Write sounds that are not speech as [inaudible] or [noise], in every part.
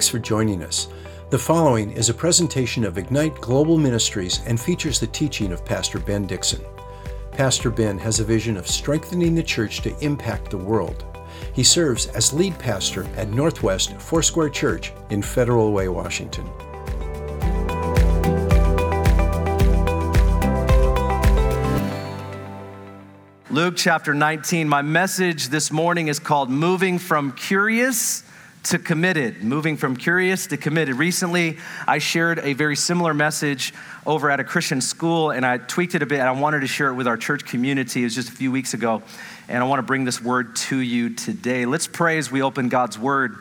Thanks for joining us. The following is a presentation of Ignite Global Ministries and features the teaching of Pastor Ben Dixon. Pastor Ben has a vision of strengthening the church to impact the world. He serves as lead pastor at Northwest Foursquare Church in Federal Way, Washington. Luke chapter 19. My message this morning is called Moving from Curious to committed, moving from curious to committed. Recently, I shared a very similar message over at a Christian school, and I tweaked it a bit, and I wanted to share it with our church community. It was just a few weeks ago, and I want to bring this word to you today. Let's pray as we open God's word.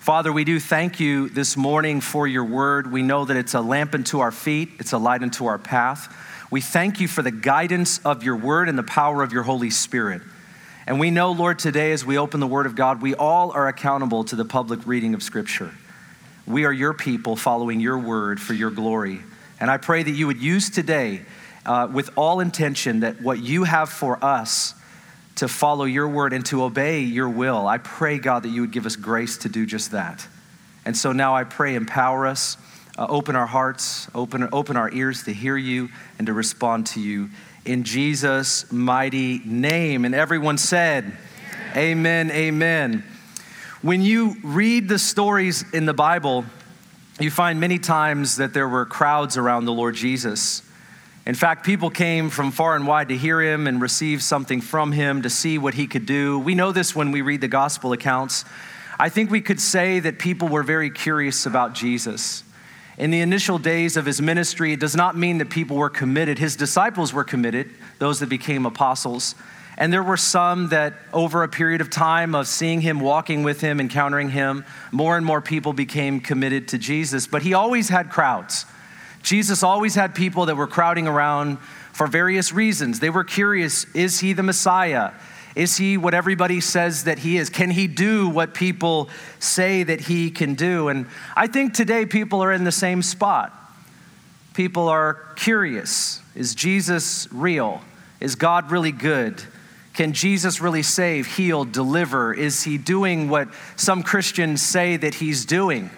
Father, we do thank you this morning for your word. We know that it's a lamp unto our feet, it's a light unto our path. We thank you for the guidance of your word and the power of your Holy Spirit. And we know, Lord, today as we open the Word of God, we all are accountable to the public reading of Scripture. We are your people following your word for your glory. And I pray that you would use today uh, with all intention that what you have for us to follow your word and to obey your will, I pray, God, that you would give us grace to do just that. And so now I pray, empower us, uh, open our hearts, open, open our ears to hear you and to respond to you in Jesus' mighty name. And everyone said, Amen, amen. amen. When you read the stories in the Bible, you find many times that there were crowds around the Lord Jesus. In fact, people came from far and wide to hear him and receive something from him, to see what he could do. We know this when we read the gospel accounts. I think we could say that people were very curious about Jesus. In the initial days of his ministry, it does not mean that people were committed. His disciples were committed, those that became apostles. And there were some that, over a period of time of seeing him, walking with him, encountering him, more and more people became committed to Jesus. But he always had crowds. Jesus always had people that were crowding around for various reasons. They were curious is he the Messiah? Is he what everybody says that he is? Can he do what people say that he can do? And I think today people are in the same spot. People are curious Is Jesus real? Is God really good? Can Jesus really save, heal, deliver? Is he doing what some Christians say that he's doing?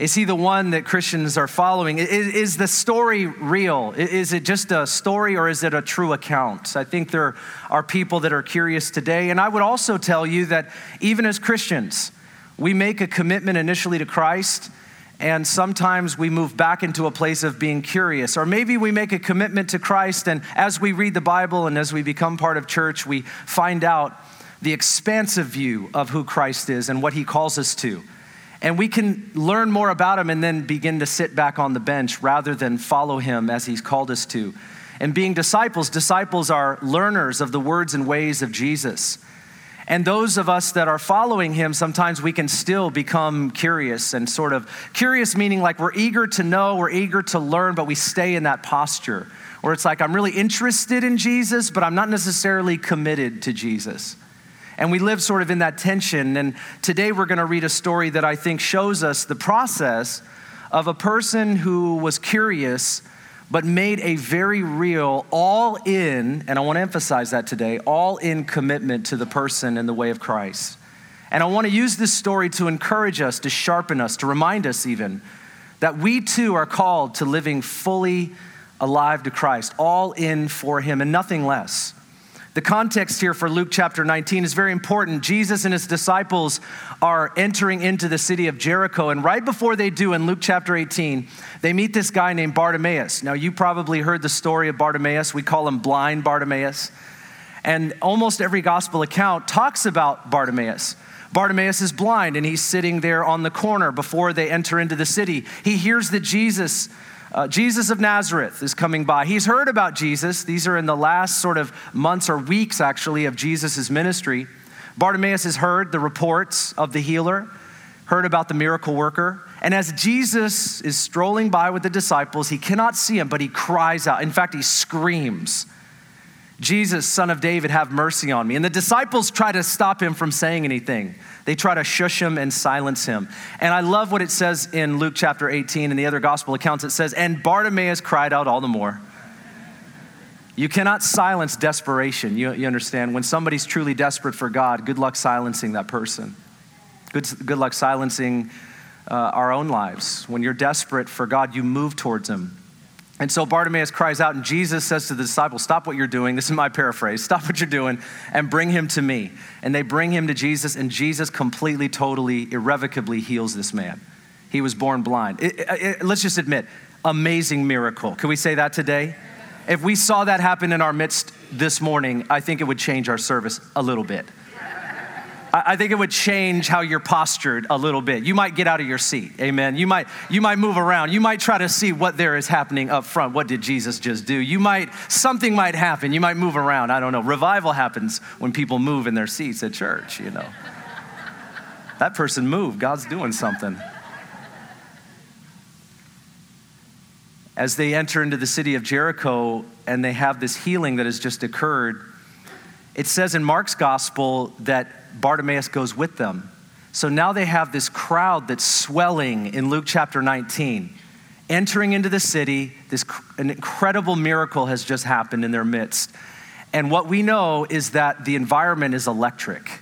Is he the one that Christians are following? Is, is, the story real? Is it just a story or is it a true account? I think there are people that are curious today. And I would also tell you that even as Christians, we make a commitment initially to Christ, and sometimes we move back into a place of being curious. Or maybe we make a commitment to Christ, and as we read the Bible and as we become part of church, we find out the expansive view of who Christ is and what he calls us to. And we can learn more about him and then begin to sit back on the bench rather than follow him as he's called us to. And being disciples, disciples are learners of the words and ways of Jesus. And those of us that are following him, sometimes we can still become curious and sort of curious, meaning like we're eager to know, we're eager to learn, but we stay in that posture where it's like I'm really interested in Jesus, but I'm not necessarily committed to Jesus. And we live sort of in that tension. And today we're going to read a story that I think shows us the process of a person who was curious but made a very real, all in, and I want to emphasize that today, all in commitment to the person and the way of Christ. And I want to use this story to encourage us, to sharpen us, to remind us even that we too are called to living fully alive to Christ, all in for Him and nothing less. The context here for Luke chapter 19 is very important. Jesus and his disciples are entering into the city of Jericho, and right before they do, in Luke chapter 18, they meet this guy named Bartimaeus. Now, you probably heard the story of Bartimaeus. We call him blind Bartimaeus. And almost every gospel account talks about Bartimaeus. Bartimaeus is blind, and he's sitting there on the corner before they enter into the city. He hears that Jesus uh, Jesus of Nazareth is coming by. He's heard about Jesus. These are in the last sort of months or weeks, actually, of Jesus' ministry. Bartimaeus has heard the reports of the healer, heard about the miracle worker. And as Jesus is strolling by with the disciples, he cannot see him, but he cries out. In fact, he screams, Jesus, son of David, have mercy on me. And the disciples try to stop him from saying anything. They try to shush him and silence him. And I love what it says in Luke chapter 18 and the other gospel accounts. It says, And Bartimaeus cried out all the more. You cannot silence desperation. You, you understand? When somebody's truly desperate for God, good luck silencing that person. Good, good luck silencing uh, our own lives. When you're desperate for God, you move towards Him. And so Bartimaeus cries out, and Jesus says to the disciples, Stop what you're doing. This is my paraphrase. Stop what you're doing and bring him to me. And they bring him to Jesus, and Jesus completely, totally, irrevocably heals this man. He was born blind. It, it, it, let's just admit, amazing miracle. Can we say that today? If we saw that happen in our midst this morning, I think it would change our service a little bit. I think it would change how you're postured a little bit. You might get out of your seat. Amen. You might you might move around. You might try to see what there is happening up front. What did Jesus just do? You might something might happen. You might move around. I don't know. Revival happens when people move in their seats at church, you know. that person moved. God's doing something. As they enter into the city of Jericho and they have this healing that has just occurred, it says in Mark's gospel that Bartimaeus goes with them. So now they have this crowd that's swelling in Luke chapter 19, entering into the city. This an incredible miracle has just happened in their midst. And what we know is that the environment is electric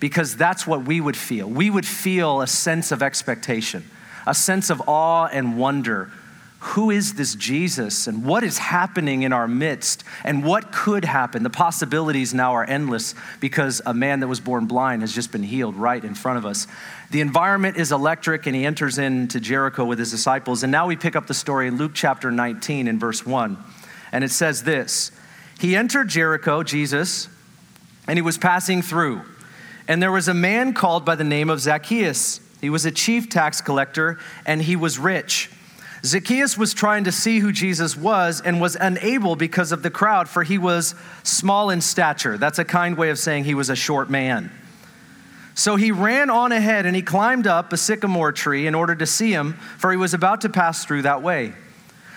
because that's what we would feel. We would feel a sense of expectation, a sense of awe and wonder who is this Jesus and what is happening in our midst and what could happen. The possibilities now are endless because a man that was born blind has just been healed right in front of us. The environment is electric, and he enters into Jericho with his disciples. And now we pick up the story in Luke chapter 19 in verse 1. And it says this He entered Jericho, Jesus, and he was passing through. And there was a man called by the name of Zacchaeus. He was a chief tax collector, and he was rich. Zacchaeus was trying to see who Jesus was and was unable because of the crowd, for he was small in stature. That's a kind way of saying he was a short man. So he ran on ahead and he climbed up a sycamore tree in order to see him, for he was about to pass through that way.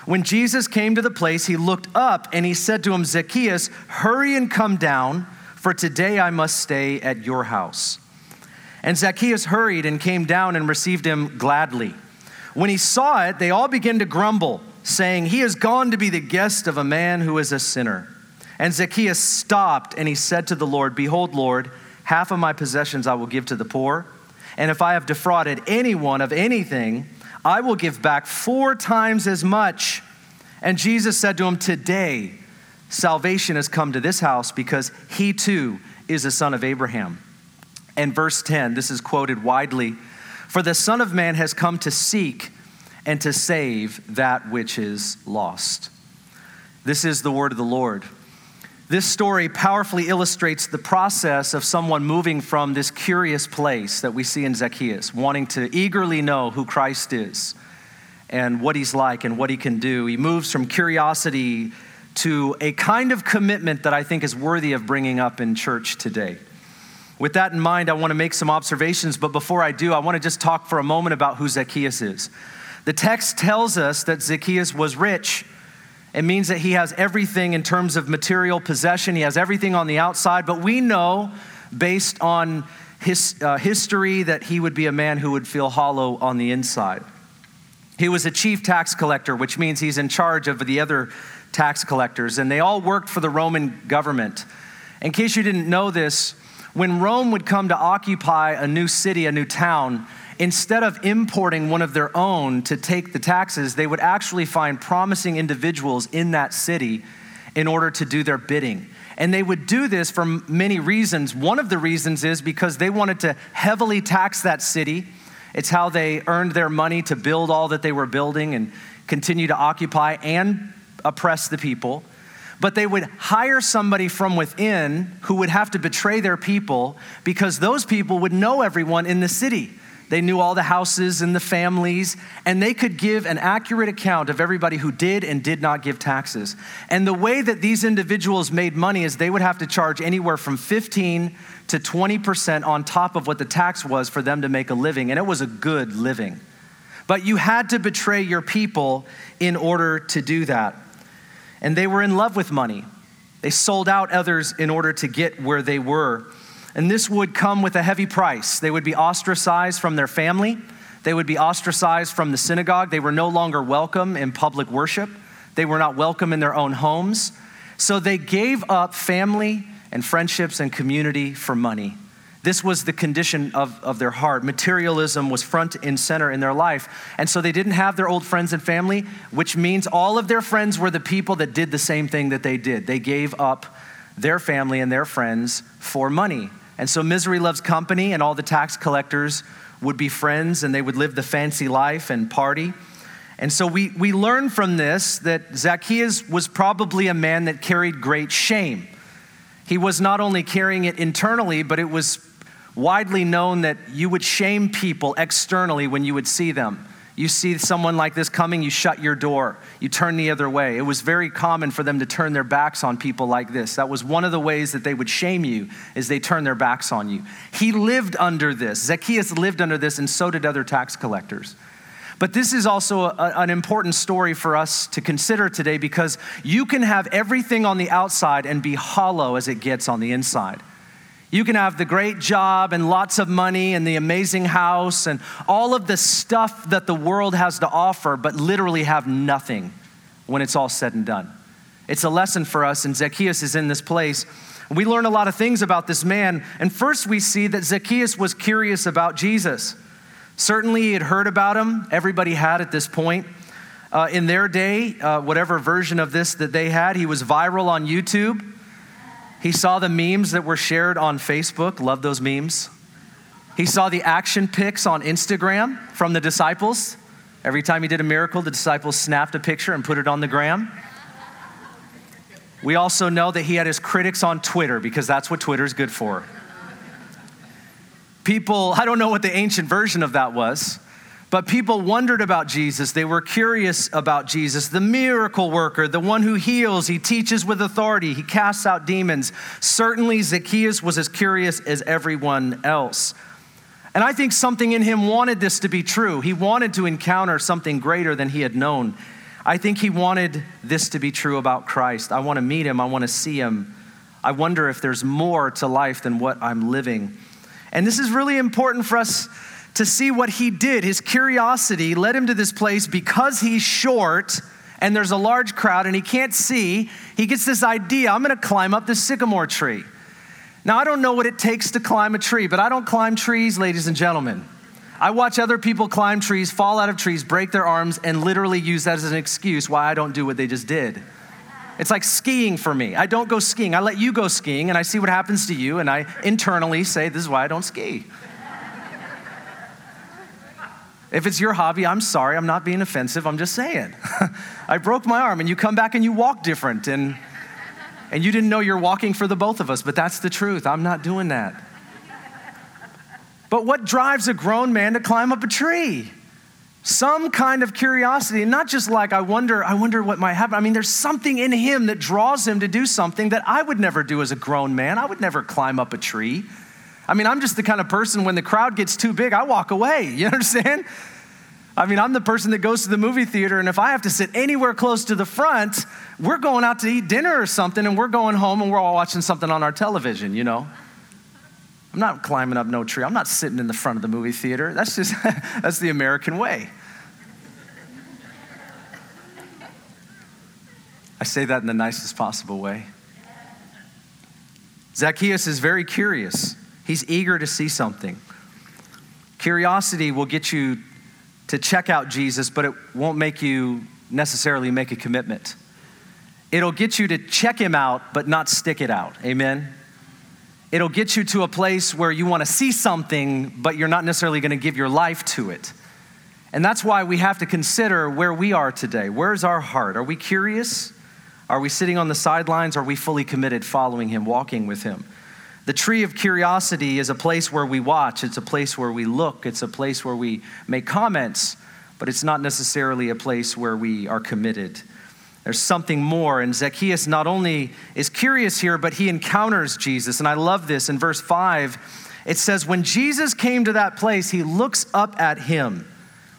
When Jesus came to the place, he looked up and he said to him, Zacchaeus, hurry and come down, for today I must stay at your house. And Zacchaeus hurried and came down and received him gladly. When he saw it, they all began to grumble, saying, He has gone to be the guest of a man who is a sinner. And Zacchaeus stopped and he said to the Lord, Behold, Lord, half of my possessions I will give to the poor. And if I have defrauded anyone of anything, I will give back four times as much. And Jesus said to him, Today salvation has come to this house because he too is a son of Abraham. And verse 10, this is quoted widely for the Son of Man has come to seek and to save that which is lost. This is the word of the Lord. This story powerfully illustrates the process of someone moving from this curious place that we see in Zacchaeus, wanting to eagerly know who Christ is and what he's like and what he can do. He moves from curiosity to a kind of commitment that I think is worthy of bringing up in church today. With that in mind, I want to make some observations, but before I do, I want to just talk for a moment about who Zacchaeus is. The text tells us that Zacchaeus was rich. It means that he has everything in terms of material possession, he has everything on the outside, but we know based on his uh, history that he would be a man who would feel hollow on the inside. He was a chief tax collector, which means he's in charge of the other tax collectors, and they all worked for the Roman government. In case you didn't know this, when Rome would come to occupy a new city, a new town, instead of importing one of their own to take the taxes, they would actually find promising individuals in that city in order to do their bidding. And they would do this for many reasons. One of the reasons is because they wanted to heavily tax that city. It's how they earned their money to build all that they were building and continue to occupy and oppress the people but they would hire somebody from within who would have to betray their people because those people would know everyone in the city. They knew all the houses and the families, and they could give an accurate account of everybody who did and did not give taxes. And the way that these individuals made money is they would have to charge anywhere from 15 to 20% on top of what the tax was for them to make a living, and it was a good living. But you had to betray your people in order to do that and they were in love with money. They sold out others in order to get where they were. And this would come with a heavy price. They would be ostracized from their family, they would be ostracized from the synagogue. They were no longer welcome in public worship, they were not welcome in their own homes. So they gave up family and friendships and community for money. This was the condition of, of their heart. Materialism was front and center in their life. And so they didn't have their old friends and family, which means all of their friends were the people that did the same thing that they did. They gave up their family and their friends for money. And so misery loves company, and all the tax collectors would be friends and they would live the fancy life and party. And so we, we learn from this that Zacchaeus was probably a man that carried great shame. He was not only carrying it internally, but it was widely known that you would shame people externally when you would see them. You see someone like this coming, you shut your door, you turn the other way. It was very common for them to turn their backs on people like this. That was one of the ways that they would shame you, is they turn their backs on you. He lived under this. Zacchaeus lived under this, and so did other tax collectors. But this is also a, an important story for us to consider today because you can have everything on the outside and be hollow as it gets on the inside. You can have the great job and lots of money and the amazing house and all of the stuff that the world has to offer, but literally have nothing when it's all said and done. It's a lesson for us, and Zacchaeus is in this place. We learn a lot of things about this man. And first, we see that Zacchaeus was curious about Jesus. Certainly, he had heard about him, everybody had at this point. Uh, in their day, uh, whatever version of this that they had, he was viral on YouTube. He saw the memes that were shared on Facebook, love those memes. He saw the action pics on Instagram from the disciples. Every time he did a miracle, the disciples snapped a picture and put it on the gram. We also know that he had his critics on Twitter because that's what Twitter is good for. People, I don't know what the ancient version of that was, but people wondered about Jesus. They were curious about Jesus, the miracle worker, the one who heals. He teaches with authority, he casts out demons. Certainly, Zacchaeus was as curious as everyone else. And I think something in him wanted this to be true. He wanted to encounter something greater than he had known. I think he wanted this to be true about Christ. I want to meet him, I want to see him. I wonder if there's more to life than what I'm living. And this is really important for us to see what he did. His curiosity led him to this place because he's short and there's a large crowd and he can't see. He gets this idea I'm going to climb up this sycamore tree. Now, I don't know what it takes to climb a tree, but I don't climb trees, ladies and gentlemen. I watch other people climb trees, fall out of trees, break their arms, and literally use that as an excuse why I don't do what they just did. It's like skiing for me. I don't go skiing. I let you go skiing and I see what happens to you, and I internally say, This is why I don't ski. If it's your hobby, I'm sorry. I'm not being offensive. I'm just saying. [laughs] I broke my arm and you come back and you walk different and and you didn't know you're walking for the both of us, but that's the truth. I'm not doing that. But what drives a grown man to climb up a tree? Some kind of curiosity, and not just like I wonder, I wonder what might happen. I mean, there's something in him that draws him to do something that I would never do as a grown man. I would never climb up a tree. I mean, I'm just the kind of person when the crowd gets too big, I walk away. [laughs] You understand? I mean, I'm the person that goes to the movie theater, and if I have to sit anywhere close to the front, we're going out to eat dinner or something, and we're going home and we're all watching something on our television, you know? I'm not climbing up no tree. I'm not sitting in the front of the movie theater. That's just, [laughs] that's the American way. I say that in the nicest possible way. Zacchaeus is very curious. He's eager to see something. Curiosity will get you to check out Jesus, but it won't make you necessarily make a commitment. It'll get you to check him out, but not stick it out. Amen? It'll get you to a place where you want to see something, but you're not necessarily going to give your life to it. And that's why we have to consider where we are today. Where's our heart? Are we curious? Are we sitting on the sidelines? Are we fully committed following him, walking with him? The tree of curiosity is a place where we watch, it's a place where we look, it's a place where we make comments, but it's not necessarily a place where we are committed. There's something more. And Zacchaeus not only is curious here, but he encounters Jesus. And I love this. In verse 5, it says, When Jesus came to that place, he looks up at him.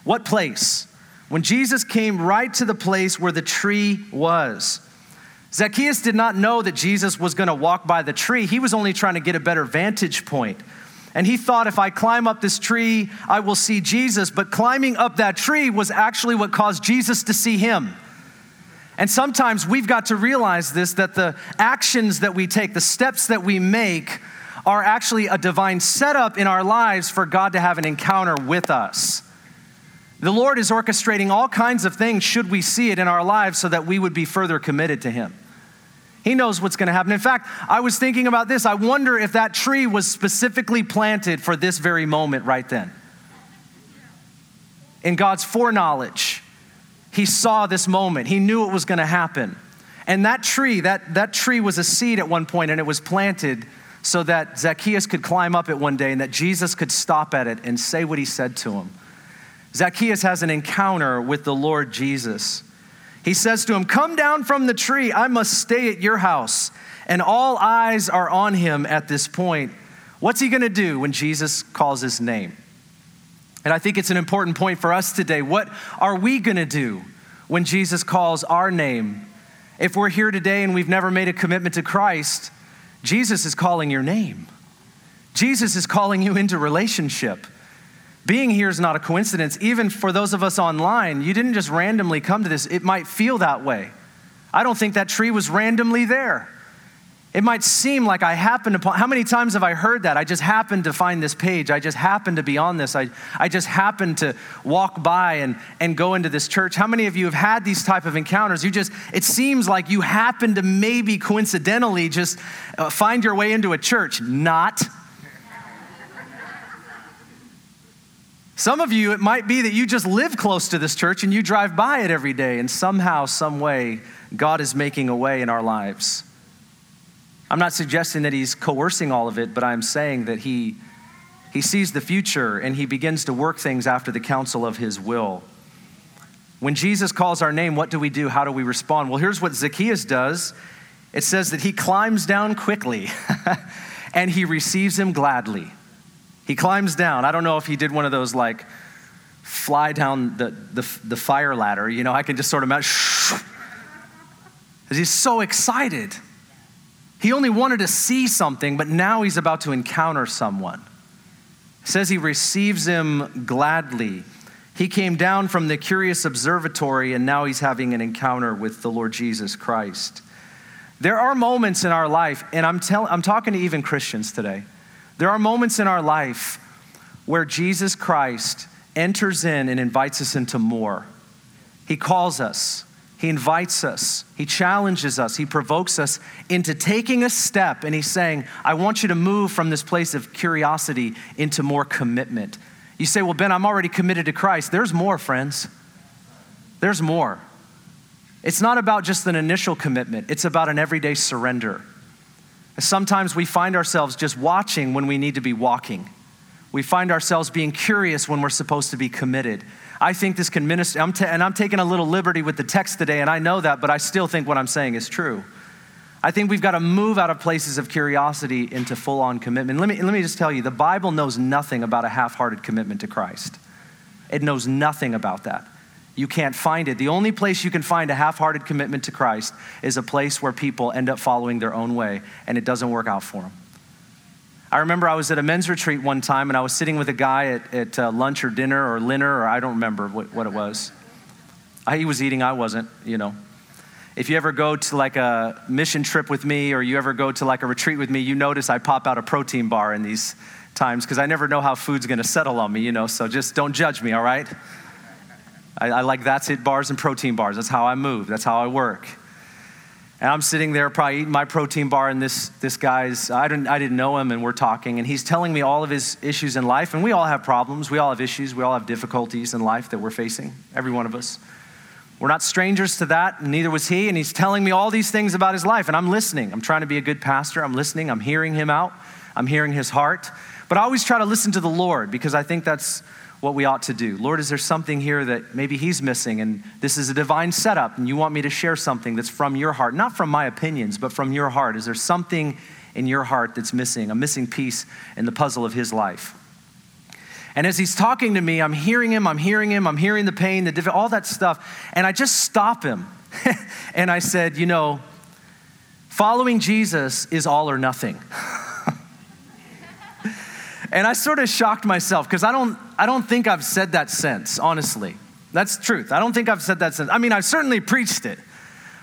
What place? When Jesus came right to the place where the tree was. Zacchaeus did not know that Jesus was going to walk by the tree. He was only trying to get a better vantage point. And he thought, if I climb up this tree, I will see Jesus. But climbing up that tree was actually what caused Jesus to see him. And sometimes we've got to realize this that the actions that we take, the steps that we make, are actually a divine setup in our lives for God to have an encounter with us. The Lord is orchestrating all kinds of things, should we see it in our lives, so that we would be further committed to Him. He knows what's going to happen. In fact, I was thinking about this. I wonder if that tree was specifically planted for this very moment right then. In God's foreknowledge, He saw this moment, He knew it was going to happen. And that tree, that, that tree was a seed at one point, and it was planted so that Zacchaeus could climb up it one day and that Jesus could stop at it and say what he said to him. Zacchaeus has an encounter with the Lord Jesus. He says to him, Come down from the tree, I must stay at your house. And all eyes are on him at this point. What's he gonna do when Jesus calls his name? And I think it's an important point for us today. What are we gonna do when Jesus calls our name? If we're here today and we've never made a commitment to Christ, Jesus is calling your name. Jesus is calling you into relationship. Being here is not a coincidence. Even for those of us online, you didn't just randomly come to this. It might feel that way. I don't think that tree was randomly there. It might seem like I happened upon, how many times have I heard that? I just happened to find this page. I just happened to be on this. I, I just happened to walk by and, and go into this church. How many of you have had these type of encounters? You just, it seems like you happen to maybe coincidentally just uh, find your way into a church. Not. Some of you, it might be that you just live close to this church and you drive by it every day, and somehow, some way, God is making a way in our lives. I'm not suggesting that He's coercing all of it, but I'm saying that He, he sees the future and He begins to work things after the counsel of His will. When Jesus calls our name, what do we do? How do we respond? Well, here's what Zacchaeus does it says that he climbs down quickly [laughs] and he receives him gladly. He climbs down. I don't know if he did one of those like fly down the, the, the fire ladder. You know, I can just sort of imagine. He's so excited. He only wanted to see something, but now he's about to encounter someone. It says he receives him gladly. He came down from the curious observatory, and now he's having an encounter with the Lord Jesus Christ. There are moments in our life, and I'm, tell, I'm talking to even Christians today. There are moments in our life where Jesus Christ enters in and invites us into more. He calls us, He invites us, He challenges us, He provokes us into taking a step, and He's saying, I want you to move from this place of curiosity into more commitment. You say, Well, Ben, I'm already committed to Christ. There's more, friends. There's more. It's not about just an initial commitment, it's about an everyday surrender. Sometimes we find ourselves just watching when we need to be walking. We find ourselves being curious when we're supposed to be committed. I think this can minister, I'm and I'm taking a little liberty with the text today, and I know that, but I still think what I'm saying is true. I think we've got to move out of places of curiosity into full on commitment. Let me, let me just tell you the Bible knows nothing about a half hearted commitment to Christ, it knows nothing about that. You can't find it. The only place you can find a half hearted commitment to Christ is a place where people end up following their own way and it doesn't work out for them. I remember I was at a men's retreat one time and I was sitting with a guy at, at uh, lunch or dinner or dinner, or I don't remember what, what it was. I, he was eating, I wasn't, you know. If you ever go to like a mission trip with me or you ever go to like a retreat with me, you notice I pop out a protein bar in these times because I never know how food's going to settle on me, you know, so just don't judge me, all right? I, I like that's it bars and protein bars. That's how I move, that's how I work. And I'm sitting there probably eating my protein bar, and this, this guy's, I didn't, I didn't know him, and we're talking, and he's telling me all of his issues in life. And we all have problems, we all have issues, we all have difficulties in life that we're facing, every one of us. We're not strangers to that, and neither was he. And he's telling me all these things about his life, and I'm listening. I'm trying to be a good pastor. I'm listening, I'm hearing him out, I'm hearing his heart. But I always try to listen to the Lord because I think that's what we ought to do. Lord, is there something here that maybe he's missing and this is a divine setup and you want me to share something that's from your heart, not from my opinions, but from your heart? Is there something in your heart that's missing, a missing piece in the puzzle of his life? And as he's talking to me, I'm hearing him, I'm hearing him, I'm hearing the pain, the diff- all that stuff. And I just stop him. [laughs] and I said, You know, following Jesus is all or nothing. [laughs] And I sort of shocked myself because I don't, I don't think I've said that since, honestly. That's truth. I don't think I've said that since. I mean, I've certainly preached it,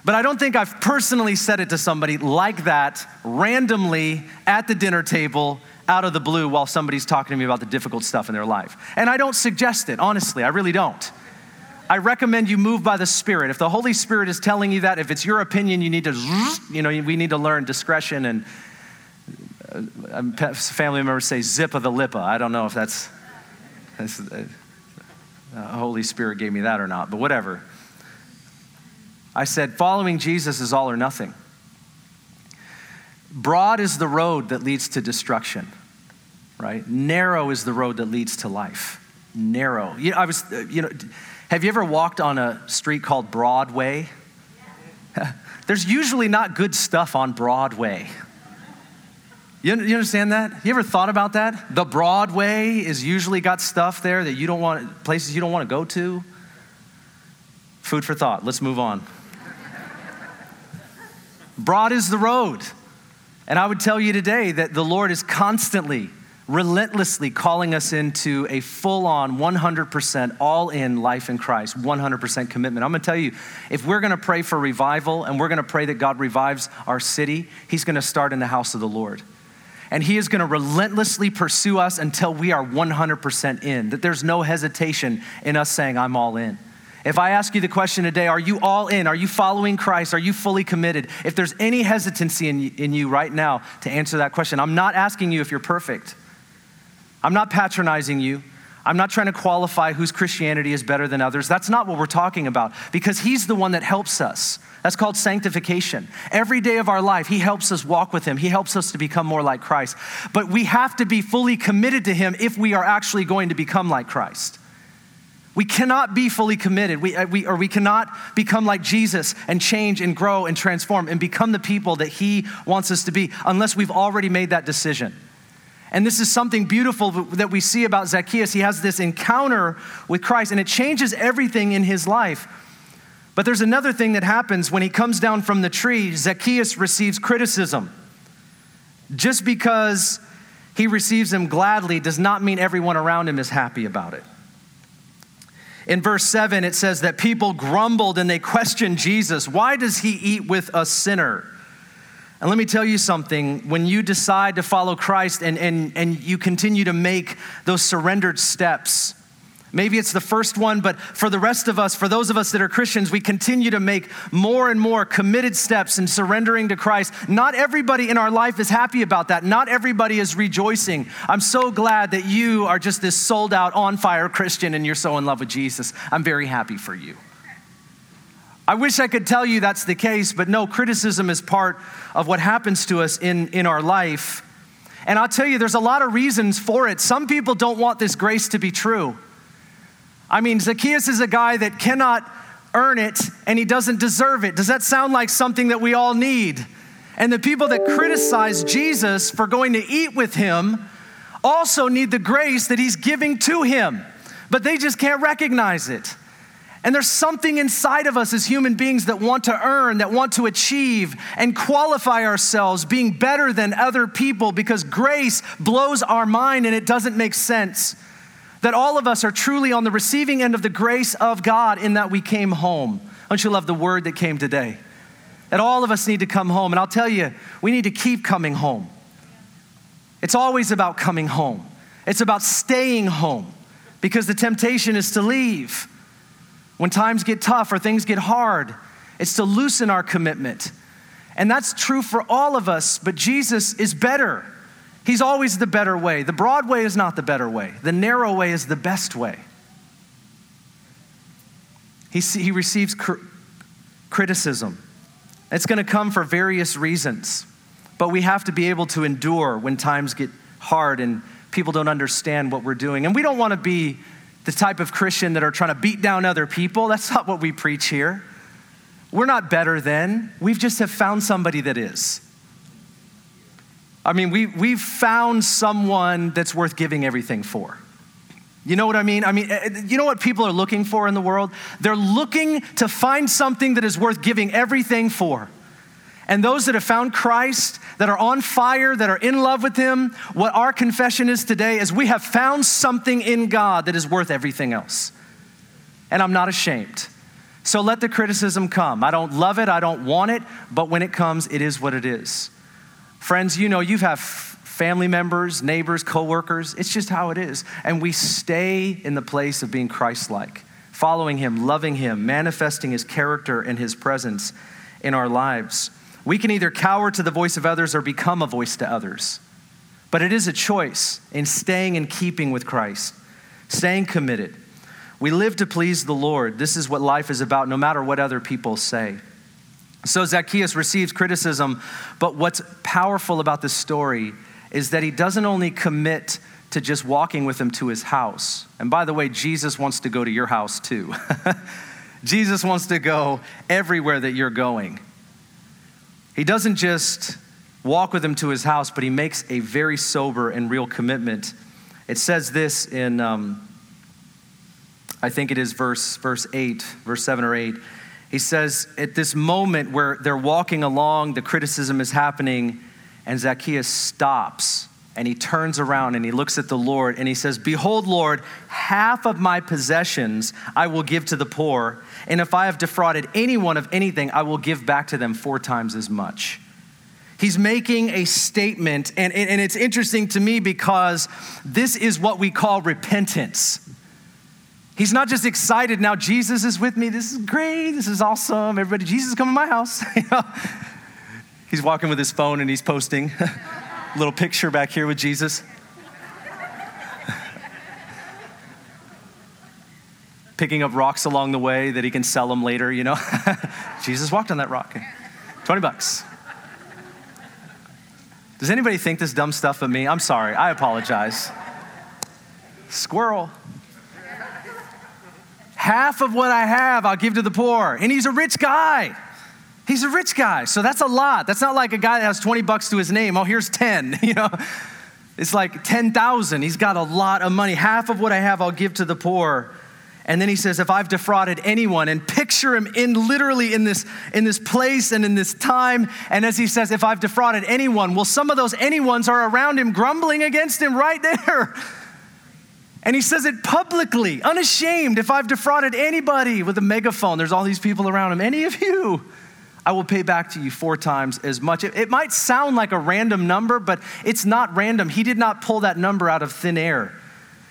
But I don't think I've personally said it to somebody like that randomly at the dinner table out of the blue while somebody's talking to me about the difficult stuff in their life. And I don't suggest it, honestly, I really don't. I recommend you move by the Spirit. If the Holy Spirit is telling you that, if it's your opinion, you need to, you know, we need to learn discretion and family members say zip of the lippa. I don't know if that's, that's uh, Holy Spirit gave me that or not, but whatever. I said, following Jesus is all or nothing. Broad is the road that leads to destruction, right? Narrow is the road that leads to life. Narrow. You know, I was, uh, you know, have you ever walked on a street called Broadway? [laughs] There's usually not good stuff on Broadway. You, you understand that? You ever thought about that? The Broadway is usually got stuff there that you don't want, places you don't want to go to. Food for thought. Let's move on. Broad is the road. And I would tell you today that the Lord is constantly, relentlessly calling us into a full on, 100% all in life in Christ, 100% commitment. I'm gonna tell you, if we're gonna pray for revival and we're gonna pray that God revives our city, He's gonna start in the house of the Lord. And He is gonna relentlessly pursue us until we are 100% in, that there's no hesitation in us saying, I'm all in. If I ask you the question today, are you all in? Are you following Christ? Are you fully committed? If there's any hesitancy in, in you right now to answer that question, I'm not asking you if you're perfect. I'm not patronizing you. I'm not trying to qualify whose Christianity is better than others. That's not what we're talking about because He's the one that helps us. That's called sanctification. Every day of our life, He helps us walk with Him. He helps us to become more like Christ. But we have to be fully committed to Him if we are actually going to become like Christ. We cannot be fully committed, we, uh, we, or we cannot become like Jesus and change and grow and transform and become the people that He wants us to be unless we've already made that decision. And this is something beautiful that we see about Zacchaeus. He has this encounter with Christ, and it changes everything in his life. But there's another thing that happens when he comes down from the tree. Zacchaeus receives criticism. Just because he receives them gladly does not mean everyone around him is happy about it. In verse 7, it says that people grumbled and they questioned Jesus. Why does he eat with a sinner? And let me tell you something when you decide to follow Christ and, and, and you continue to make those surrendered steps, Maybe it's the first one, but for the rest of us, for those of us that are Christians, we continue to make more and more committed steps in surrendering to Christ. Not everybody in our life is happy about that. Not everybody is rejoicing. I'm so glad that you are just this sold out, on fire Christian and you're so in love with Jesus. I'm very happy for you. I wish I could tell you that's the case, but no, criticism is part of what happens to us in, in our life. And I'll tell you, there's a lot of reasons for it. Some people don't want this grace to be true. I mean, Zacchaeus is a guy that cannot earn it and he doesn't deserve it. Does that sound like something that we all need? And the people that criticize Jesus for going to eat with him also need the grace that he's giving to him, but they just can't recognize it. And there's something inside of us as human beings that want to earn, that want to achieve and qualify ourselves being better than other people because grace blows our mind and it doesn't make sense. That all of us are truly on the receiving end of the grace of God in that we came home. Don't you love the word that came today? That all of us need to come home. And I'll tell you, we need to keep coming home. It's always about coming home, it's about staying home because the temptation is to leave. When times get tough or things get hard, it's to loosen our commitment. And that's true for all of us, but Jesus is better. He's always the better way. The broad way is not the better way, the narrow way is the best way. He, he receives cr- criticism. It's going to come for various reasons, but we have to be able to endure when times get hard and people don't understand what we're doing. And we don't want to be the type of Christian that are trying to beat down other people. That's not what we preach here. We're not better than, we've just have found somebody that is. I mean, we, we've found someone that's worth giving everything for. You know what I mean? I mean, eh, eh, you know what people are looking for in the world? They're looking to find something that is worth giving everything for. And those that have found Christ, that are on fire, that are in love with Him, what our confession is today is we have found something in God that is worth everything else. And I'm not ashamed. So let the criticism come. I don't love it, I don't want it, but when it comes, it is what it is. Friends, you know, you have family members, neighbors, coworkers. It's just how it is. And we stay in the place of being Christ like, following Him, loving Him, manifesting His character and His presence in our lives. We can either cower to the voice of others or become a voice to others. But it is a choice in staying in keeping with Christ, staying committed. We live to please the Lord. This is what life is about, no matter what other people say. So Zacchaeus receives criticism, but what's powerful about this story is that he doesn't only commit to just walking with him to his house. And by the way, Jesus wants to go to your house too. [laughs] Jesus wants to go everywhere that you're going. He doesn't just walk with him to his house, but he makes a very sober and real commitment. It says this in, um, I think it is verse, verse 8, verse 7 or 8. He says, at this moment where they're walking along, the criticism is happening, and Zacchaeus stops and he turns around and he looks at the Lord and he says, Behold, Lord, half of my possessions I will give to the poor, and if I have defrauded anyone of anything, I will give back to them four times as much. He's making a statement, and, and it's interesting to me because this is what we call repentance. He's not just excited now, Jesus is with me. This is great. This is awesome. Everybody, Jesus is coming to my house. [laughs] He's walking with his phone and he's posting [laughs] a little picture back here with Jesus. Picking up rocks along the way that he can sell them later, you know. [laughs] Jesus walked on that rock. 20 bucks. Does anybody think this dumb stuff of me? I'm sorry. I apologize. Squirrel. Half of what I have, I'll give to the poor. And he's a rich guy. He's a rich guy, so that's a lot. That's not like a guy that has 20 bucks to his name. Oh, here's 10, [laughs] you know. It's like 10,000. He's got a lot of money. Half of what I have I'll give to the poor. And then he says, if I've defrauded anyone, and picture him in literally in this, in this place and in this time. And as he says, if I've defrauded anyone, well, some of those anyones are around him grumbling against him right there. [laughs] And he says it publicly, unashamed. If I've defrauded anybody with a megaphone, there's all these people around him, any of you, I will pay back to you four times as much. It, it might sound like a random number, but it's not random. He did not pull that number out of thin air.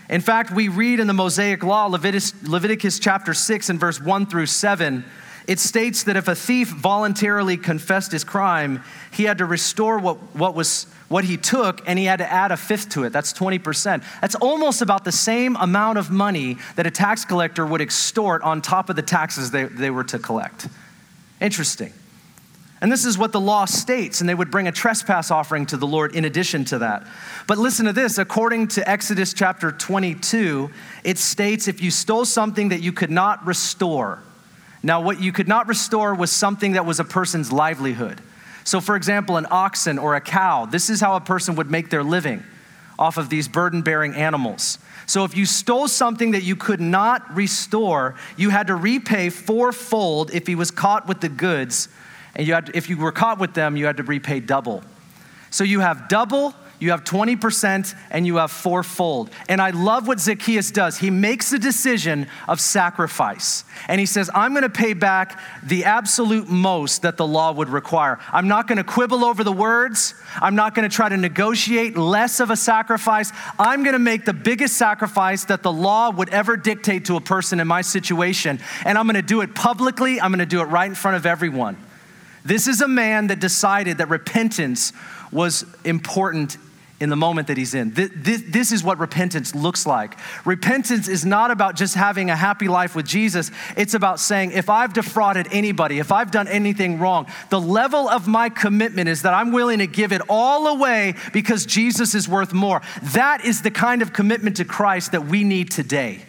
In fact, we read in the Mosaic Law, Leviticus, Leviticus chapter 6 and verse 1 through 7, it states that if a thief voluntarily confessed his crime, he had to restore what, what, was, what he took and he had to add a fifth to it. That's 20%. That's almost about the same amount of money that a tax collector would extort on top of the taxes they, they were to collect. Interesting. And this is what the law states, and they would bring a trespass offering to the Lord in addition to that. But listen to this according to Exodus chapter 22, it states if you stole something that you could not restore. Now, what you could not restore was something that was a person's livelihood. So, for example, an oxen or a cow, this is how a person would make their living off of these burden bearing animals. So, if you stole something that you could not restore, you had to repay fourfold if he was caught with the goods and you had, if you were caught with them, you had to repay double. So you have double, you have 20%, and you have fourfold. And I love what Zacchaeus does. He makes a decision of sacrifice. And he says, I'm going to pay back the absolute most that the law would require. I'm not going to quibble over the words. I'm not going to try to negotiate less of a sacrifice. I'm going to make the biggest sacrifice that the law would ever dictate to a person in my situation. And I'm going to do it publicly, I'm going to do it right in front of everyone. This is a man that decided that repentance was important in the moment that he's in. This, is what repentance looks like. Repentance is not about just having a happy life with Jesus. It's about saying, if I've defrauded anybody, if I've done anything wrong, the level of my commitment is that I'm willing to give it all away because Jesus is worth more. That is the kind of commitment to Christ that we need today.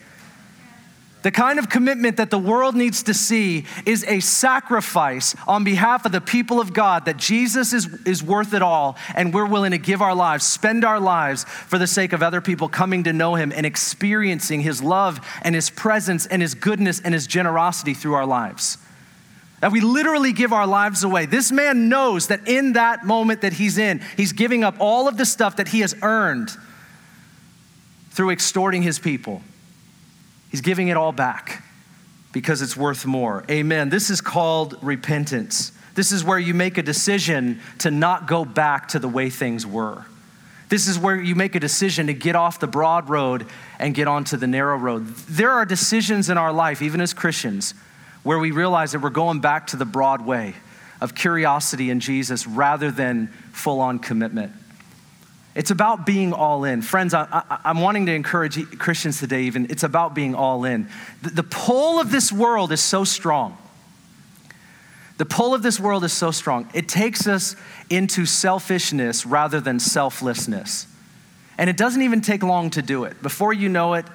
The kind of commitment that the world needs to see is a sacrifice on behalf of the people of God that Jesus is, is worth it all, and we're willing to give our lives, spend our lives for the sake of other people coming to know Him and experiencing His love and His presence and His goodness and His generosity through our lives. That we literally give our lives away. This man knows that in that moment that he's in, he's giving up all of the stuff that he has earned through extorting his people. He's giving it all back. because it's worth more. Amen. This is called repentance. This is where you make a decision to not go back to the way things were. This is where you make a decision to get off the broad road and get onto the narrow road. There are decisions in our life, even as Christians, where we realize that we're going back to the broad way of curiosity in Jesus rather than full on commitment. It's about being all in. Friends, I, am wanting to encourage Christians today, even, it's about being all in. The, the pull of this world is so strong. The pull of this world is so strong. It takes us into selfishness rather than selflessness. And it doesn't even take long to do it. Before you know it,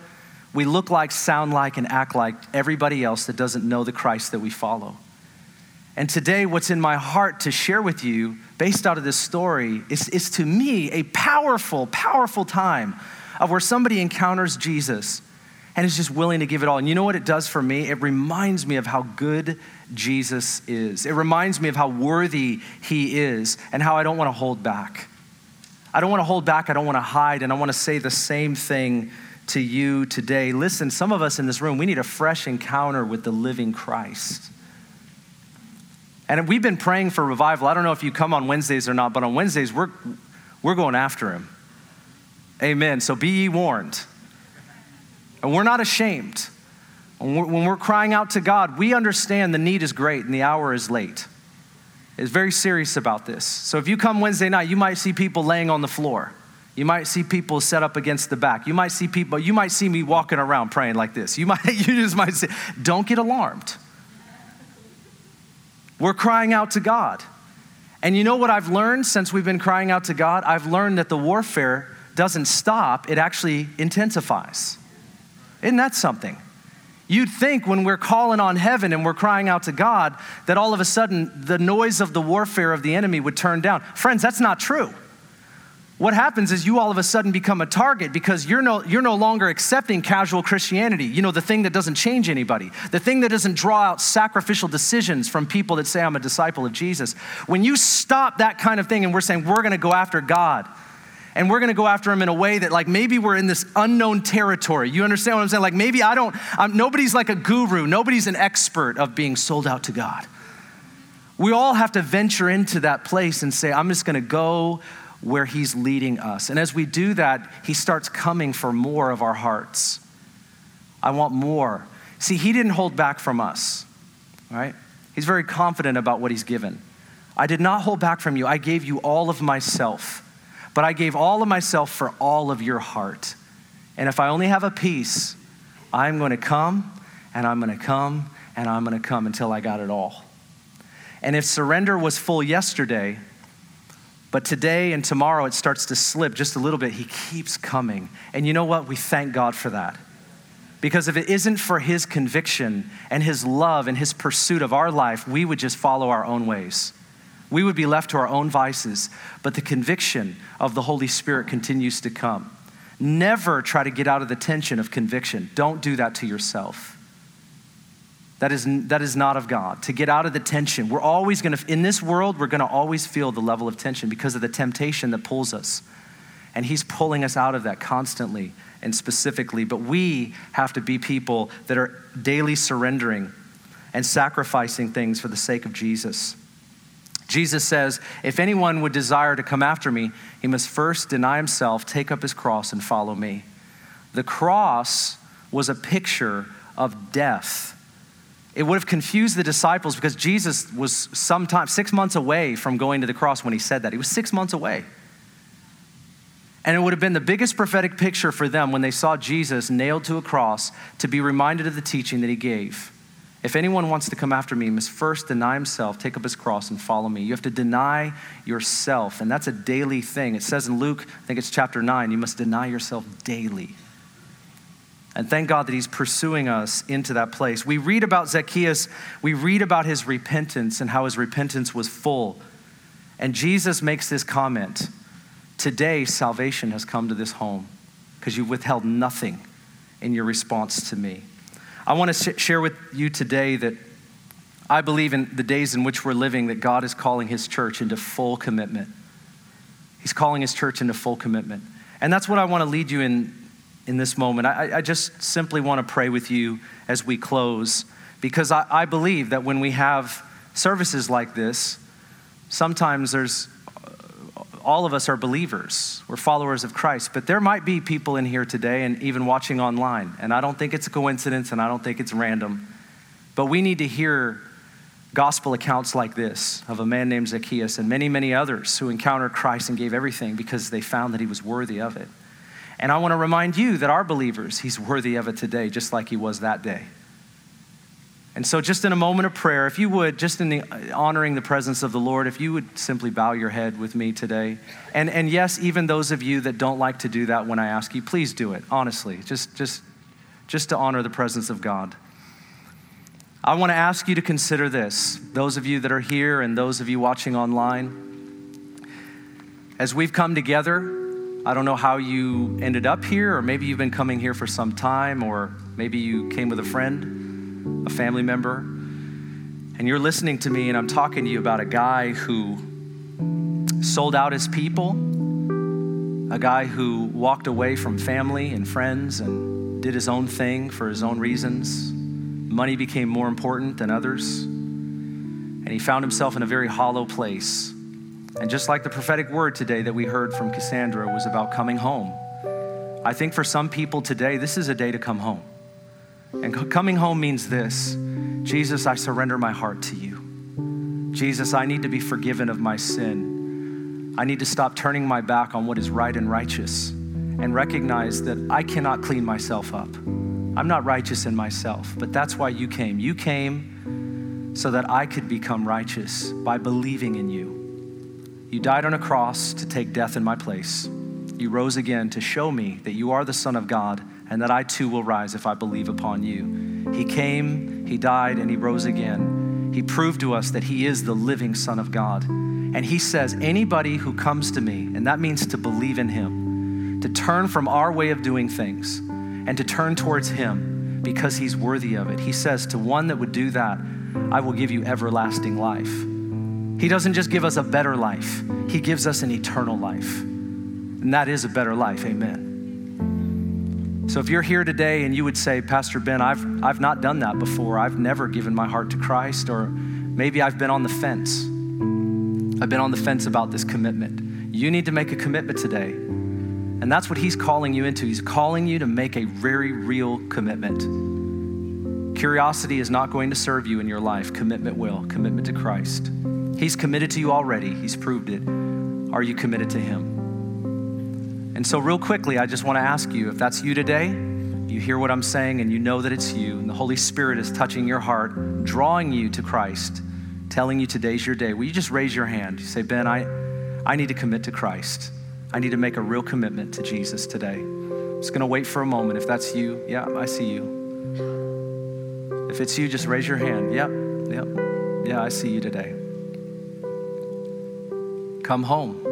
we look like, sound like, and act like everybody else that doesn't know the Christ that we follow. And today, what's in my heart to share with you, based out of this story, is, is to me a powerful, powerful time of where somebody encounters Jesus and is just willing to give it all. And you know what it does for me? It reminds me of how good Jesus is. It reminds me of how worthy he is and how I don't want to hold back. I don't want to hold back, I don't want to hide, and I want to say the same thing to you today. Listen, some of us in this room, we need a fresh encounter with the living Christ. And we've been praying for revival. I don't know if you come on Wednesdays or not, but on Wednesdays, we're, we're going after him. Amen. So be ye warned. And we're not ashamed. When we're crying out to God, we understand the need is great and the hour is late. It's very serious about this. So if you come Wednesday night, you might see people laying on the floor. You might see people set up against the back. You might see people, you might see me walking around praying like this. You might, [laughs] you just might say, don't get alarmed. We're crying out to God. And you know what I've learned since we've been crying out to God? I've learned that the warfare doesn't stop, it actually intensifies. Isn't that something? You'd think when we're calling on heaven and we're crying out to God that all of a sudden the noise of the warfare of the enemy would turn down. Friends, that's not true. What happens is you all of a sudden become a target because you're no, you're no longer accepting casual Christianity. You know, the thing that doesn't change anybody, the thing that doesn't draw out sacrificial decisions from people that say, I'm a disciple of Jesus. When you stop that kind of thing and we're saying, we're going to go after God, and we're going to go after him in a way that like maybe we're in this unknown territory you understand what i'm saying like maybe i don't I'm, nobody's like a guru nobody's an expert of being sold out to god we all have to venture into that place and say i'm just going to go where he's leading us. And as we do that he starts coming for more of our hearts. I want more. See he didn't hold back from us right? He's very confident about what he's given. I did not hold back from you. I gave you all of myself but I gave all of myself for all of your heart. And if I only have a piece, I'm going to come and I'm going to come and I'm going to come until I got it all. And if surrender was full yesterday, but today and tomorrow it starts to slip just a little bit, he keeps coming. And you know what? We thank God for that. Because if it isn't for his conviction and his love and his pursuit of our life, we would just follow our own ways we would be left to our own vices. But the conviction of the Holy Spirit continues to come. Never try to get out of the tension of conviction. Don't do that to yourself. That is, that is not of God. To get out of the tension, we're always going to, in this world, we're going to always feel the level of tension because of the temptation that pulls us. And He's pulling us out of that constantly and specifically. But we have to be people that are daily surrendering and sacrificing things for the sake of Jesus. Jesus says, If anyone would desire to come after me, he must first deny himself, take up his cross, and follow me. The cross was a picture of death. It would have confused the disciples because Jesus was sometime six months away from going to the cross when he said that. He was six months away. And it would have been the biggest prophetic picture for them when they saw Jesus nailed to a cross to be reminded of the teaching that he gave. If anyone wants to come after me, he must first deny himself, take up his cross, and follow me. You have to deny yourself, and that's a daily thing. It says in Luke, I think it's chapter 9, you must deny yourself daily. And thank God that he's pursuing us into that place. We read about Zacchaeus, we read about his repentance and how his repentance was full. And Jesus makes this comment Today, salvation has come to this home because you withheld nothing in your response to me. I want to share with you today that I believe in the days in which we're living that God is calling his church into full commitment. He's calling his church into full commitment. And that's what I want to lead you in in this moment. I, I just simply want to pray with you as we close Because I, I believe that when we have services like this, sometimes there's uh, all of us are believers. We're followers of Christ. But there might be people in here today and even watching online. And I don't think it's a coincidence and I don't think it's random. But we need to hear gospel accounts like this of a man named Zacchaeus and many, many others who encountered Christ and gave everything because they found that he was worthy of it. And I want to remind you that our believers, he's worthy of it today, just like he was that day. And so, just in a moment of prayer, if you would, just in the, honoring the presence of the Lord, if you would simply bow your head with me today. And, and yes, even those of you that don't like to do that when I ask you, please do it, honestly, just, just, just to honor the presence of God. I want to ask you to consider this, those of you that are here and those of you watching online. As we've come together, I don't know how you ended up here, or maybe you've been coming here for some time, or maybe you came with a friend, a family member, and you're listening to me, and I'm talking to you about a guy who sold out his people, a guy who walked away from family and friends and did his own thing for his own reasons. Money became more important than others, and he found himself in a very hollow place. And just like the prophetic word today that we heard from Cassandra was about coming home, I think for some people today, this is a day to come home. And coming home means this Jesus, I surrender my heart to you. Jesus, I need to be forgiven of my sin. I need to stop turning my back on what is right and righteous and recognize that I cannot clean myself up. I'm not righteous in myself, but that's why you came. You came so that I could become righteous by believing in you. You died on a cross to take death in my place. You rose again to show me that you are the Son of God and that I too will rise if I believe upon you. He came, He died, and He rose again. He proved to us that He is the living Son of God. And He says, anybody who comes to me, and that means to believe in Him, to turn from our way of doing things and to turn towards Him because He's worthy of it. He says, to one that would do that, I will give you everlasting life. He doesn't just give us a better life, He gives us an eternal life. And that is a better life. Amen. So if you're here today and you would say, Pastor Ben, I've, I've not done that before, I've never given my heart to Christ, or maybe I've been on the fence. I've been on the fence about this commitment. You need to make a commitment today. And that's what he's calling you into. He's calling you to make a very real commitment. Curiosity is not going to serve you in your life, commitment will, commitment to Christ. He's committed to you already, He's proved it. Are you committed to Him? And so, real quickly, I just want to ask you if that's you today, you hear what I'm saying and you know that it's you, and the Holy Spirit is touching your heart, drawing you to Christ, telling you today's your day, will you just raise your hand? You say, Ben, I, I need to commit to Christ. I need to make a real commitment to Jesus today. I'm just going to wait for a moment. If that's you, yeah, I see you. If it's you, just raise your hand. Yep, yep. Yeah, I see you today. Come home.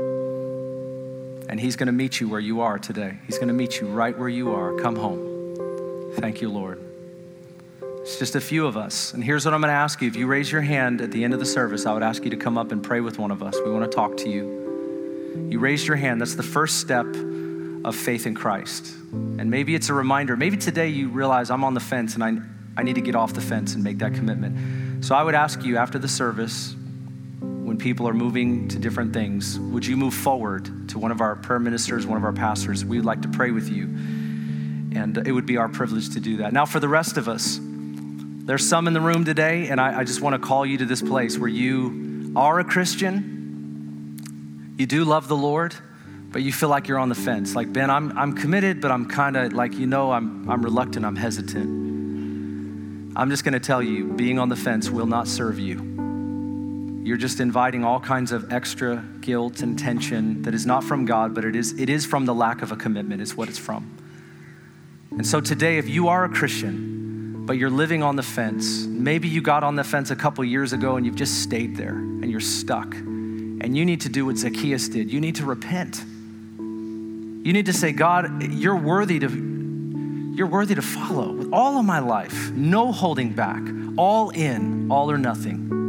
And He's going to meet you where you are today. He's going to meet you right where you are. Come home. Thank you, Lord. It's just a few of us. And here's what I'm going to ask you. If you raise your hand at the end of the service, I would ask you to come up and pray with one of us. We want to talk to you. You raised your hand. That's the first step of faith in Christ. And maybe it's a reminder. Maybe today you realize I'm on the fence and I, I need to get off the fence and make that commitment. So I would ask you after the service, when people are moving to different things, would you move forward to one of our prayer ministers, one of our pastors? We'd like to pray with you. And it would be our privilege to do that. Now, for the rest of us, there's some in the room today, and I, I just want to call you to this place where you are a Christian, you do love the Lord, but you feel like you're on the fence. Like, Ben, I'm, I'm committed, but I'm kind of like, you know, I'm, I'm reluctant, I'm hesitant. I'm just going to tell you, being on the fence will not serve you you're just inviting all kinds of extra guilt and tension that is not from God, but it is, it is from the lack of a commitment, is what it's from. And so today, if you are a Christian, but you're living on the fence, maybe you got on the fence a couple years ago and you've just stayed there and you're stuck, and you need to do what Zacchaeus did. You need to repent. You need to say, God, you're worthy to you're worthy to follow with all of my life, no holding back, all in, all or nothing.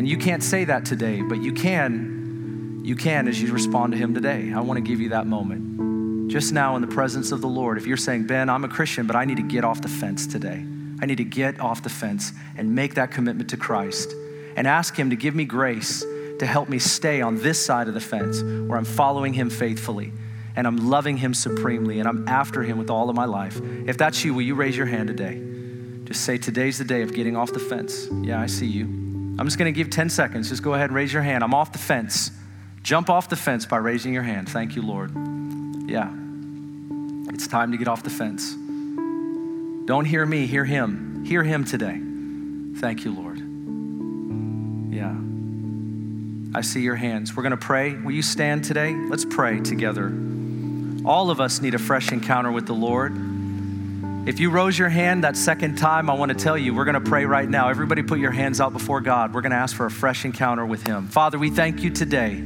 And you can't say that today, but you can, you can as you respond to Him today. I want to give you that moment. Just now in the presence of the Lord, if you're saying, Ben, I'm a Christian, but I need to get off the fence today. I need to get off the fence and make that commitment to Christ and ask Him to give me grace to help me stay on this side of the fence where I'm following Him faithfully and I'm loving Him supremely and I'm after Him with all of my life. If that's you, will you raise your hand today? Just say, Today's the day of getting off the fence. Yeah, I see you. I'm just gonna give 10 seconds. Just go ahead and raise your hand. I'm off the fence. Jump off the fence by raising your hand. Thank you, Lord. Yeah. It's time to get off the fence. Don't hear me, hear him. Hear him today. Thank you, Lord. Yeah. I see your hands. We're going to pray. Will you stand today? Let's pray together. All of us need a fresh encounter with the Lord. If you rose your hand that second time, I want to tell you, we're going to pray right now. Everybody put your hands out before God. We're going to ask for a fresh encounter with Him. Father, we thank you today.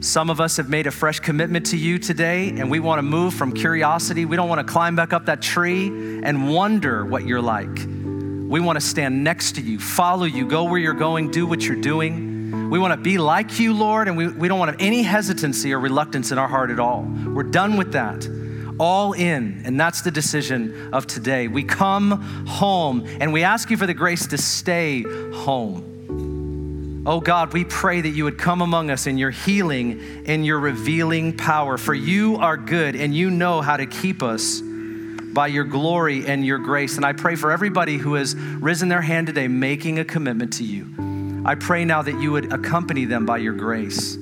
Some of us have made a fresh commitment to you today, and we want to move from curiosity. We don't want to climb back up that tree and wonder what you're like. We want to stand next to you, follow you, go where you're going, do what you're doing. We want to be like you, Lord, and we, we don't want any hesitancy or reluctance in our heart at all. We're done with that. All in, and that's the decision of today. We come home and we ask you for the grace to stay home. Oh God, we pray that you would come among us in your healing and your revealing power. For you are good and you know how to keep us by your glory and your grace. And I pray for everybody who has risen their hand today making a commitment to you. I pray now that you would accompany them by your grace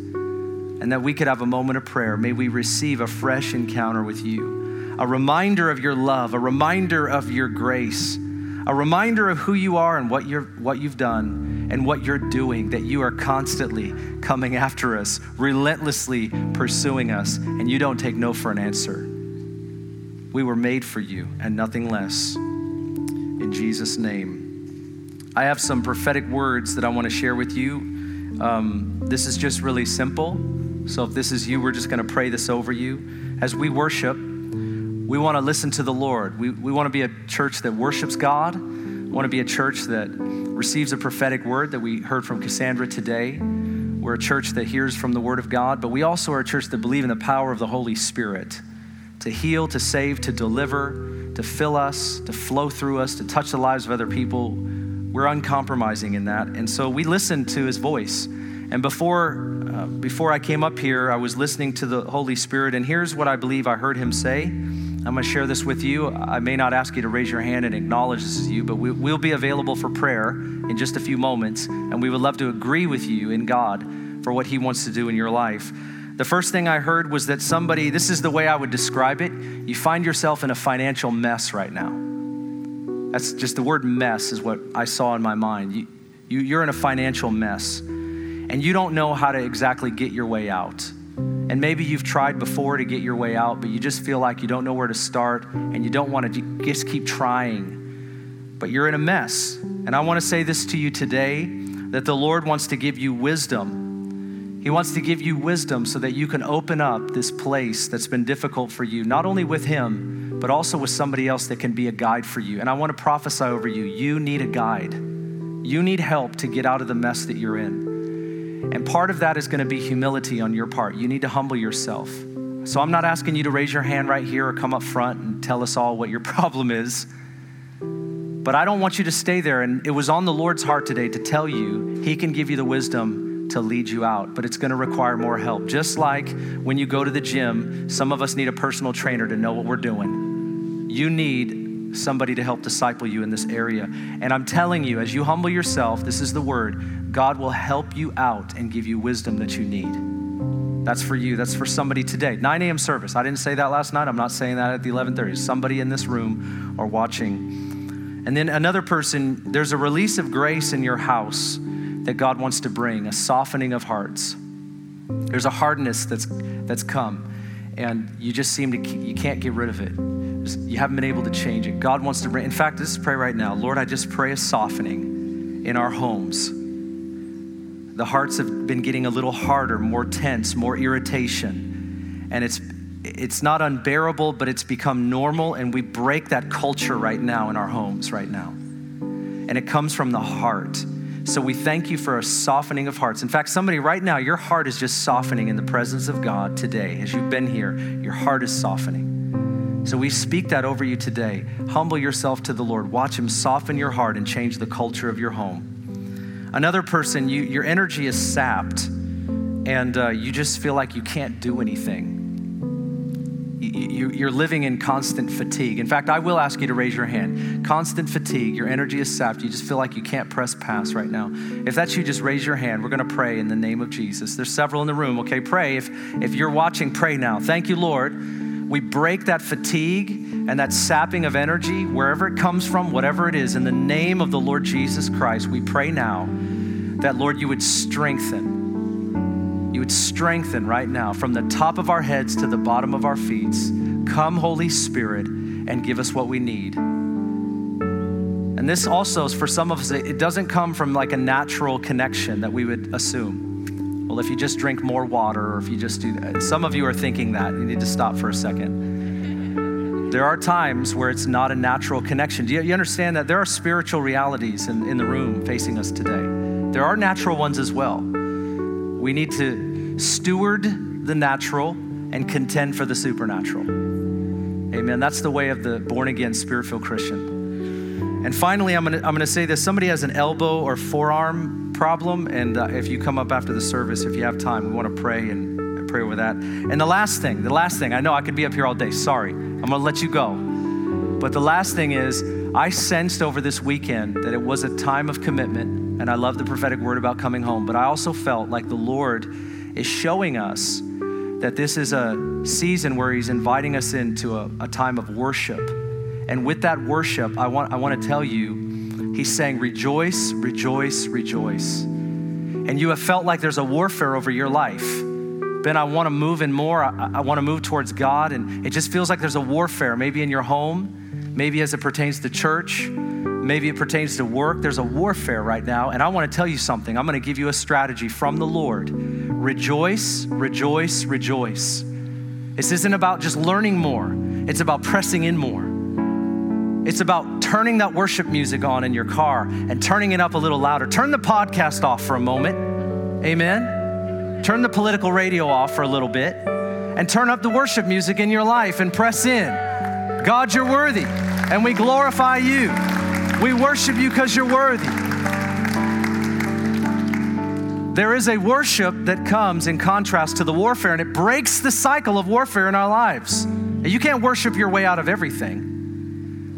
and that we could have a moment of prayer. May we receive a fresh encounter with you, a reminder of your love, a reminder of your grace, a reminder of who you are and what, you're, what you've done and what you're doing, that you are constantly coming after us, relentlessly pursuing us, and you don't take no for an answer. We were made for you and nothing less. In Jesus' name. I have some prophetic words that I want to share with you. Um, this is just really simple. So if this is you, we're just going to pray this over you. As we worship, we want to listen to the Lord. We, we want to be a church that worships God. We want to be a church that receives a prophetic word that we heard from Cassandra today. We're a church that hears from the word of God, but we also are a church that believe in the power of the Holy Spirit to heal, to save, to deliver, to fill us, to flow through us, to touch the lives of other people. We're uncompromising in that. And so we listen to his voice. And before, uh, before I came up here, I was listening to the Holy Spirit, and here's what I believe I heard him say. I'm going to share this with you. I may not ask you to raise your hand and acknowledge this is you, but we, will be available for prayer in just a few moments, and we would love to agree with you in God for what He wants to do in your life. The first thing I heard was that somebody, this is the way I would describe it, you find yourself in a financial mess right now. That's just the word mess, is what I saw in my mind. You, you, you're in a financial mess, and you don't know how to exactly get your way out. And maybe you've tried before to get your way out, but you just feel like you don't know where to start and you don't want to just keep trying. But you're in a mess. And I want to say this to you today that the Lord wants to give you wisdom. He wants to give you wisdom so that you can open up this place that's been difficult for you, not only with Him, but also with somebody else that can be a guide for you. And I want to prophesy over you you need a guide. You need help to get out of the mess that you're in. And part of that is going to be humility on your part. You need to humble yourself. So I'm not asking you to raise your hand right here or come up front and tell us all what your [laughs] problem is. But I don't want you to stay there. And it was on the Lord's heart today to tell you He can give you the wisdom to lead you out, but it's going to require more help. Just like when you go to the gym, some of us need a personal trainer to know what we're doing. You need somebody to help disciple you in this area. And I'm telling you, as you humble yourself, this is the word God will help you out and give you wisdom that you need. That's for you. That's for somebody today. 9 a.m. service. I didn't say that last night. I'm not saying that at the 11:30. Somebody in this room or watching. And then another person, there's a release of grace in your house that God wants to bring, a softening of hearts. There's a hardness that's that's come and you just seem to you can't get rid of it. You haven't been able to change it. God wants to bring In fact, let's pray right now. Lord, I just pray a softening in our homes the hearts have been getting a little harder, more tense, more irritation. And it's it's not unbearable, but it's become normal, and we break that culture right now in our homes right now. And it comes from the heart. So we thank you for a softening of hearts. In fact, somebody right now, your heart is just softening in the presence of God today. As you've been here, your heart is softening. So we speak that over you today. Humble yourself to the Lord. Watch Him soften your heart and change the culture of your home. Another person, you, your energy is sapped and uh, you just feel like you can't do anything. You, are living in constant fatigue. In fact, I will ask you to raise your hand. Constant fatigue, your energy is sapped. You just feel like you can't press past right now. If that's you, just raise your hand. We're going to pray in the name of Jesus. There's several in the room, okay? Pray. If, if you're watching, pray now. Thank you, Lord. We break that fatigue and that sapping of energy, wherever it comes from, whatever it is, in the name of the Lord Jesus Christ, we pray now that, Lord, you would strengthen you would strengthen right now from the top of our heads to the bottom of our feet. Come, Holy Spirit, and give us what we need. And this also, is for some of us, it doesn't come from like a natural connection that we would assume. Well, if you just drink more water, or if you just do that. Some of you are thinking that. You need to stop for a second. There are times where it's not a natural connection. Do you, you understand that there are spiritual realities in, in the room facing us today? There are natural ones as well. We need to steward the natural and contend for the supernatural. Amen. That's the way of the born again, spirit filled Christian. And finally, I'm going to say this somebody has an elbow or forearm problem, and uh, if you come up after the service, if you have time, we want to pray and pray over that. And the last thing, the last thing, I know I could be up here all day. Sorry. I'm going to let you go. But the last thing is, I sensed over this weekend that it was a time of commitment and I love the prophetic word about coming home, but I also felt like the Lord is showing us that this is a season where He's inviting us into a, a time of worship. And with that worship, I want, I want to tell you, He's saying, Rejoice, rejoice, rejoice. And you have felt like there's a warfare over your life. Ben, I want to move in more. I, I want to move towards God. And it just feels like there's a warfare, maybe in your home, maybe as it pertains to church, Maybe it pertains to work. There's a warfare right now. And I want to tell you something. I'm going to give you a strategy from the Lord. Rejoice, rejoice, rejoice. This isn't about just learning more, it's about pressing in more. It's about turning that worship music on in your car and turning it up a little louder. Turn the podcast off for a moment. Amen. Turn the political radio off for a little bit and turn up the worship music in your life and press in. God, you're worthy, and we glorify you. We worship you because you're worthy. There is a worship that comes in contrast to the warfare, and it breaks the cycle of warfare in our lives. And you can't worship your way out of everything.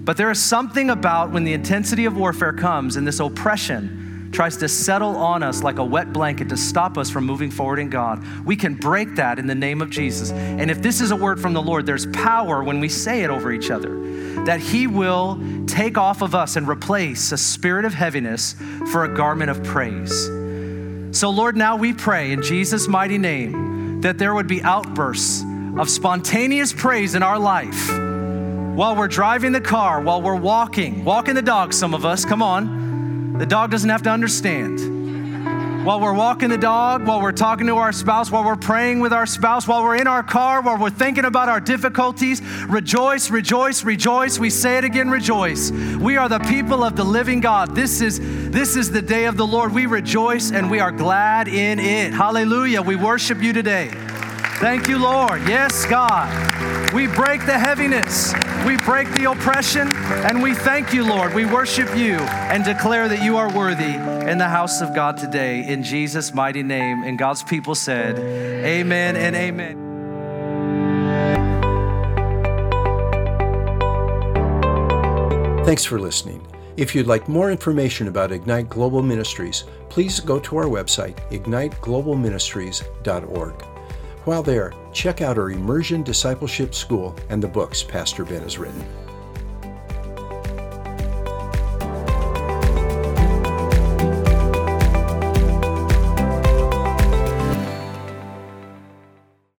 But there is something about when the intensity of warfare comes and this oppression tries to settle on us like a wet blanket to stop us from moving forward in God. We can break that in the name of Jesus. And if this is a word from the Lord, there's power when we say it over each other that He will take off of us and replace a spirit of heaviness for a garment of praise. So, Lord, now we pray in Jesus' mighty name that there would be outbursts of spontaneous praise in our life while we're driving the car, while we're walking, walking the dog, some of us, come on. The dog doesn't have to understand while we're walking the dog, while we're talking to our spouse, while we're praying with our spouse, while we're in our car, while we're thinking about our difficulties. Rejoice, rejoice, rejoice. We say it again, rejoice. We are the people of the living God. This is this is the day of the Lord. We rejoice and we are glad in it. Hallelujah. We worship you today. Thank you, Lord. Yes, God. We break the heaviness, we break the oppression, and we thank you, Lord. We worship you and declare that you are worthy in the house of God today. In Jesus' mighty name. And God's people said, Amen and amen. Thanks for listening. If you'd like more information about Ignite Global Ministries, please go to our website, igniteglobalministries.org. While there, check out our Immersion Discipleship School and the books Pastor Ben has written.